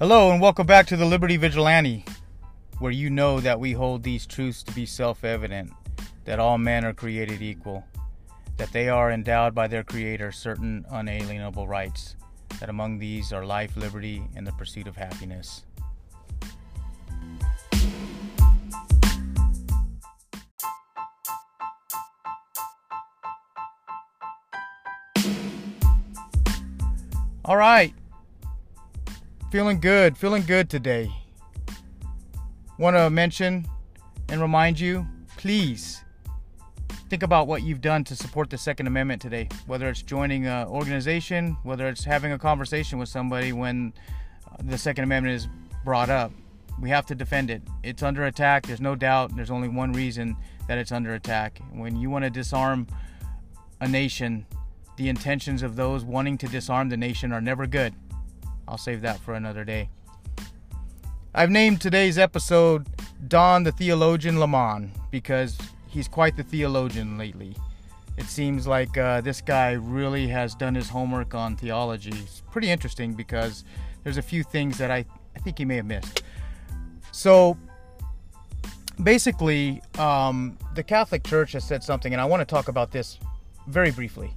Hello, and welcome back to the Liberty Vigilante, where you know that we hold these truths to be self evident that all men are created equal, that they are endowed by their Creator certain unalienable rights, that among these are life, liberty, and the pursuit of happiness. All right. Feeling good, feeling good today. Want to mention and remind you, please think about what you've done to support the Second Amendment today. Whether it's joining an organization, whether it's having a conversation with somebody when uh, the Second Amendment is brought up. We have to defend it. It's under attack. There's no doubt. There's only one reason that it's under attack. When you want to disarm a nation, the intentions of those wanting to disarm the nation are never good. I'll save that for another day. I've named today's episode Don the Theologian Lemon because he's quite the theologian lately. It seems like uh, this guy really has done his homework on theology. It's pretty interesting because there's a few things that I, I think he may have missed. So, basically, um, the Catholic Church has said something, and I want to talk about this very briefly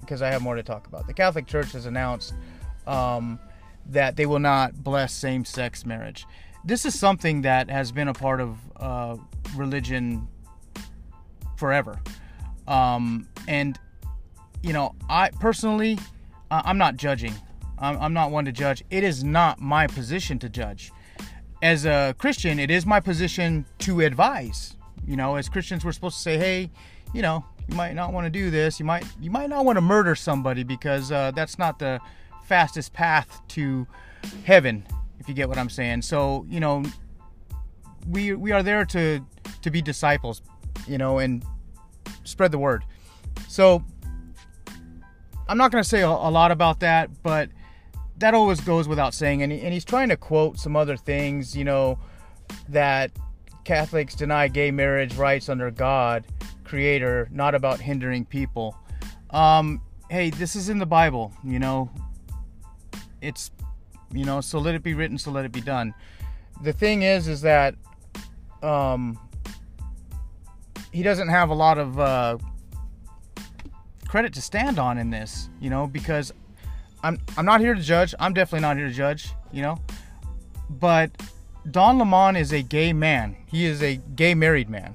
because I have more to talk about. The Catholic Church has announced um, that they will not bless same sex marriage. This is something that has been a part of uh, religion forever. Um, and, you know, I personally, I'm not judging. I'm, I'm not one to judge. It is not my position to judge. As a Christian, it is my position to advise. You know, as Christians, we're supposed to say, hey, you know, you might not want to do this. You might you might not want to murder somebody because uh, that's not the fastest path to heaven, if you get what I'm saying. So you know, we we are there to to be disciples, you know, and spread the word. So I'm not going to say a, a, lot about that, but that always goes without saying. And, he, and he's trying to quote some other things, you know, that Catholics deny gay marriage rights under God creator, not about hindering people. Um, hey, this is in the Bible, you know. It's, you know, so let it be written, so let it be done. The thing is, is that um, he doesn't have a lot of uh, credit to stand on in this, you know, because I'm I'm not here to judge. I'm definitely not here to judge, you know. But Don Lemon is a gay man. He is a gay married man.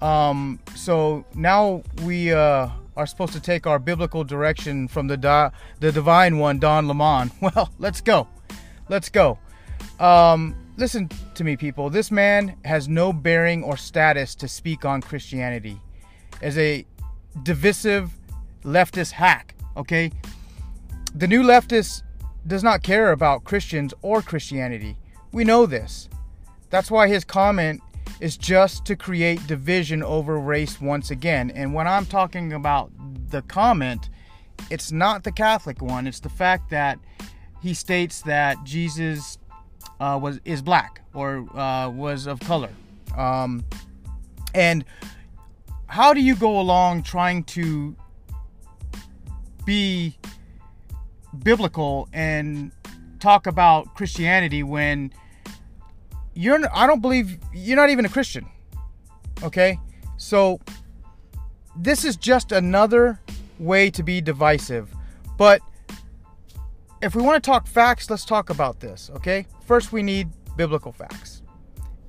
Um, so now we uh, are supposed to take our biblical direction from the di- the divine one, Don Lemon. Well, let's go. Let's go. Um, listen to me, people. This man has no bearing or status to speak on Christianity as a divisive leftist hack. Okay, the new leftist does not care about Christians or Christianity. We know this. That's why his comment is just to create division over race once again. And when I'm talking about the comment, it's not the Catholic one. It's the fact that he states that Jesus uh, was is black or uh, was of color. Um, and how do you go along trying to be biblical and talk about Christianity when you're I don't believe you're not even a Christian. Okay? So this is just another way to be divisive. But if we want to talk facts, let's talk about this, okay? First we need biblical facts.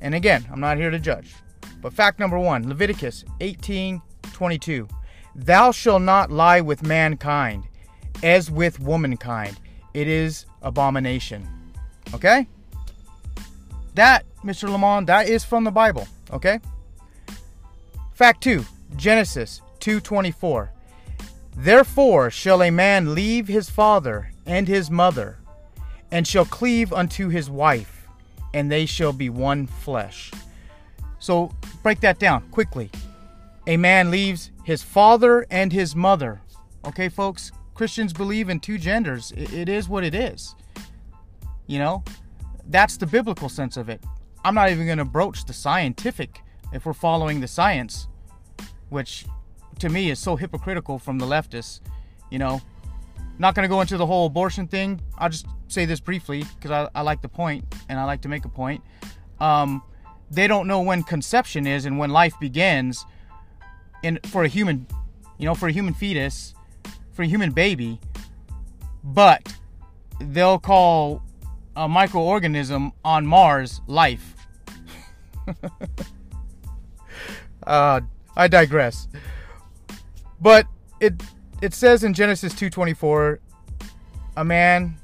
And again, I'm not here to judge. But fact number 1, Leviticus 18:22. Thou shalt not lie with mankind as with womankind. It is abomination. Okay? That, Mr. Lemon, that is from the Bible, okay? Fact 2, Genesis 2:24. Therefore shall a man leave his father and his mother, and shall cleave unto his wife, and they shall be one flesh. So break that down quickly. A man leaves his father and his mother. Okay, folks, Christians believe in two genders. It is what it is. You know, that's the biblical sense of it. I'm not even going to broach the scientific if we're following the science, which to me is so hypocritical from the leftists. You know, Not going to go into the whole abortion thing. I'll just say this briefly because I, I, like the point and I like to make a point. Um, they don't know when conception is and when life begins And for a human, you know, for a human fetus, for a human baby. But they'll call a microorganism on Mars life. uh, I digress. But it it says in Genesis 2:24, a man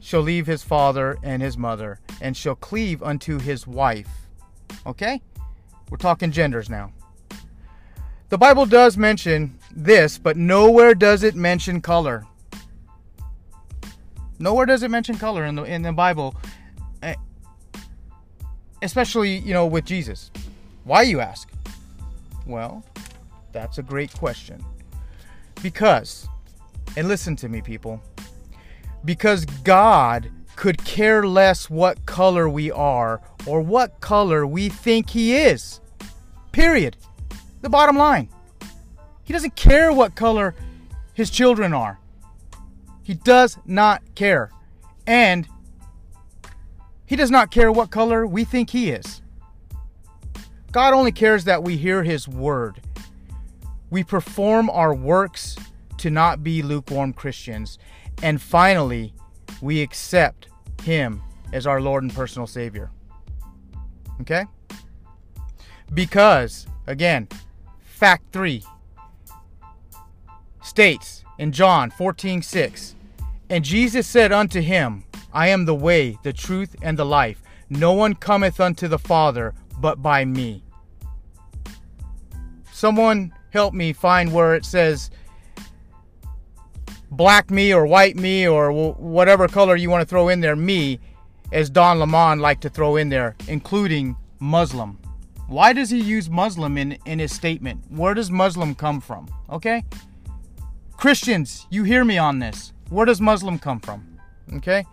shall leave his father and his mother and shall cleave unto his wife. Okay? We're talking genders now. The Bible does mention this, but nowhere does it mention color. Nowhere does it mention color in the in the Bible, eh, especially you know with Jesus. Why you ask? Well, that's a great question. Because, and listen to me, people, because God could care less what color we are or what color we think He is. Period. The bottom line. He doesn't care what color His children are. He does not care. And He does not care what color we think He is. God only cares that we hear His word. We perform our works to not be lukewarm Christians. And finally, we accept Him as our Lord and personal Savior. Okay? Because, again, fact three states in John 14 6, And Jesus said unto him, I am the way, the truth, and the life. No one cometh unto the Father but by me. Someone help me find where it says black me or white me or whatever color you want to throw in there, me, as Don Lemon like to throw in there, including Muslim. Why does he use Muslim in, in his statement? Where does Muslim come from? Okay? Christians, you hear me on this. Where does Muslim come from? Okay?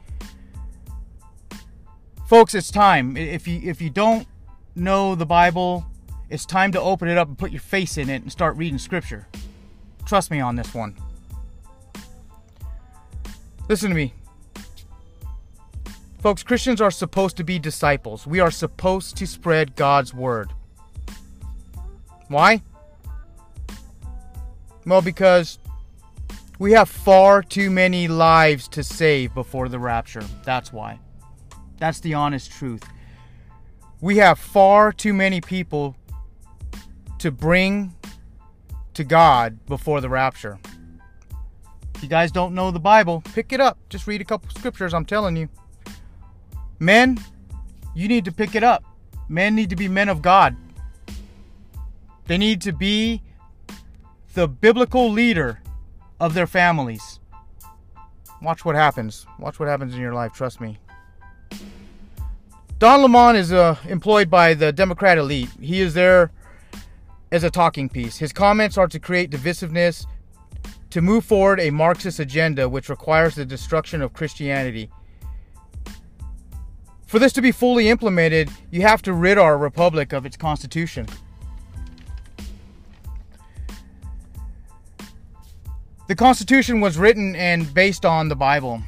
Folks, it's time. If you if you don't know the Bible, it's time to open it up and put your face in it and start reading scripture. Trust me on this one. Listen to me. Folks, Christians are supposed to be disciples. We are supposed to spread God's word. Why? Well, because we have far too many lives to save before the rapture. That's why. That's the honest truth. We have far too many people to bring to God before the rapture. If you guys don't know the Bible, pick it up. Just read a couple scriptures, I'm telling you. Men, you need to pick it up. Men need to be men of God. They need to be the biblical leader of their families. Watch what happens. Watch what happens in your life, trust me. Don Lemon is uh, employed by the Democrat elite. He is there as a talking piece. His comments are to create divisiveness, to move forward a Marxist agenda which requires the destruction of Christianity. For this to be fully implemented, you have to rid our republic of its constitution. The Constitution was written and based on the Bible.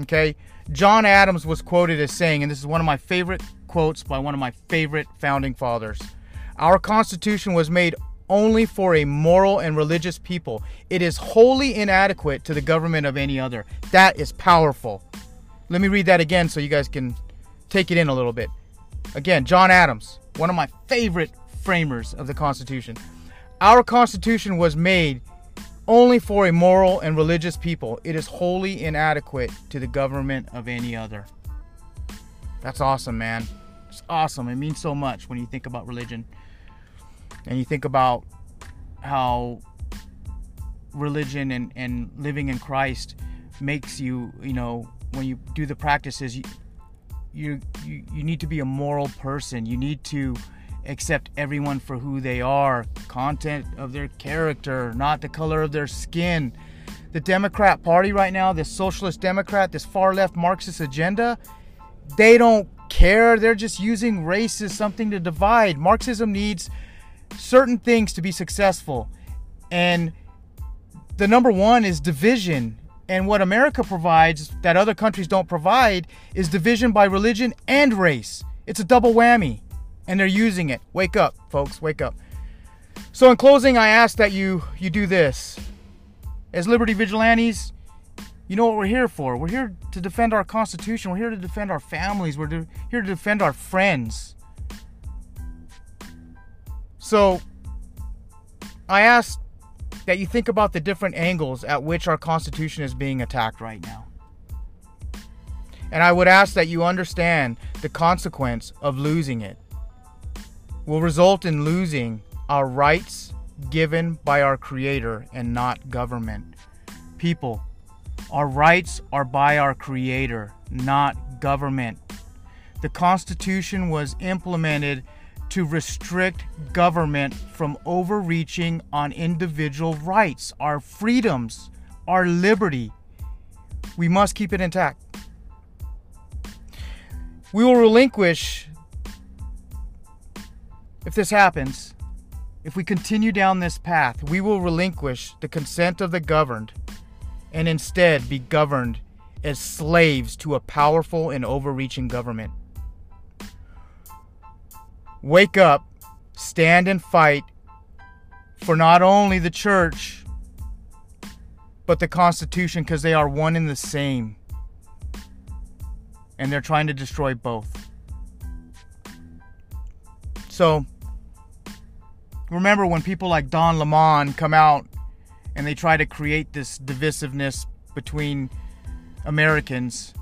Okay? John Adams was quoted as saying, and this is one of my favorite quotes by one of my favorite founding fathers our Constitution was made only for a moral and religious people. It is wholly inadequate to the government of any other. That is powerful. Let me read that again so you guys can take it in a little bit. Again, John Adams, one of my favorite framers of the Constitution. Our Constitution was made only for a moral and religious people. It is wholly inadequate to the government of any other. That's awesome, man. It's awesome. It means so much when you think about religion and you think about how religion and, and living in Christ makes you, you know, when you do the practices, you, you, you, you need to be a moral person. You need to accept everyone for who they are, content of their character, not the color of their skin. The Democrat Party right now, this socialist Democrat, this far left Marxist agenda, they don't care. They're just using race as something to divide. Marxism needs certain things to be successful. And the number one is division. And what America provides that other countries don't provide is division by religion and race. It's a double whammy. And they're using it. Wake up, folks, wake up. So in closing, I ask that you you do this. As Liberty Vigilantes, you know what we're here for. We're here to defend our Constitution. We're here to defend our families. We're here to defend our friends. So, I ask that you think about the different angles at which our Constitution is being attacked right now. And I would ask that you understand the consequence of losing it will result in losing our rights given by our Creator and not government. People, our rights are by our Creator, not government. The Constitution was implemented to restrict government from overreaching on individual rights, our freedoms, our liberty. We must keep it intact. We will relinquish, if this happens, if we continue down this path, we will relinquish the consent of the governed and instead be governed as slaves to a powerful and overreaching government. Wake up, stand and fight for not only the church, but the Constitution because they are one and the same. And they're trying to destroy both. So, remember when people like Don Lemon come out and they try to create this divisiveness between Americans.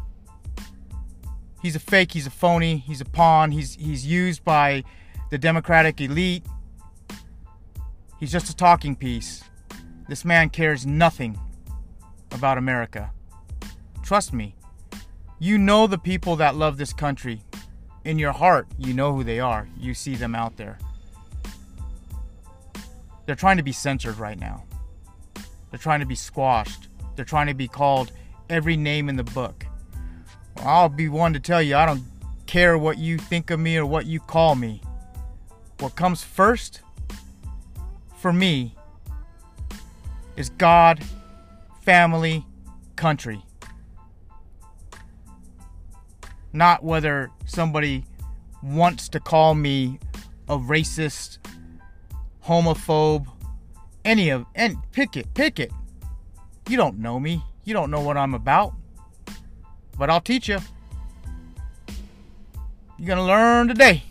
He's a fake, he's a phony, he's a pawn, he's he's used by the Democratic elite. He's just a talking piece. This man cares nothing about America. Trust me. You know the people that love this country. In your heart, you know who they are. You see them out there. They're trying to be censored right now. They're trying to be squashed. They're trying to be called every name in the book. I'll be one to tell you I don't care what you think of me or what you call me. What comes first for me is God, family, country. Not whether somebody wants to call me a racist, homophobe, any of and pick it, pick it. You don't know me. You don't know what I'm about. But I'll teach you. You're going to learn today.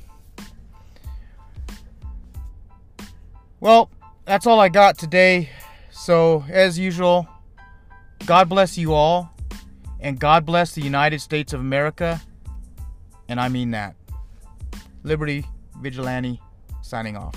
Well, that's all I got today. So, as usual, God bless you all. And God bless the United States of America. And I mean that. Liberty Vigilante signing off.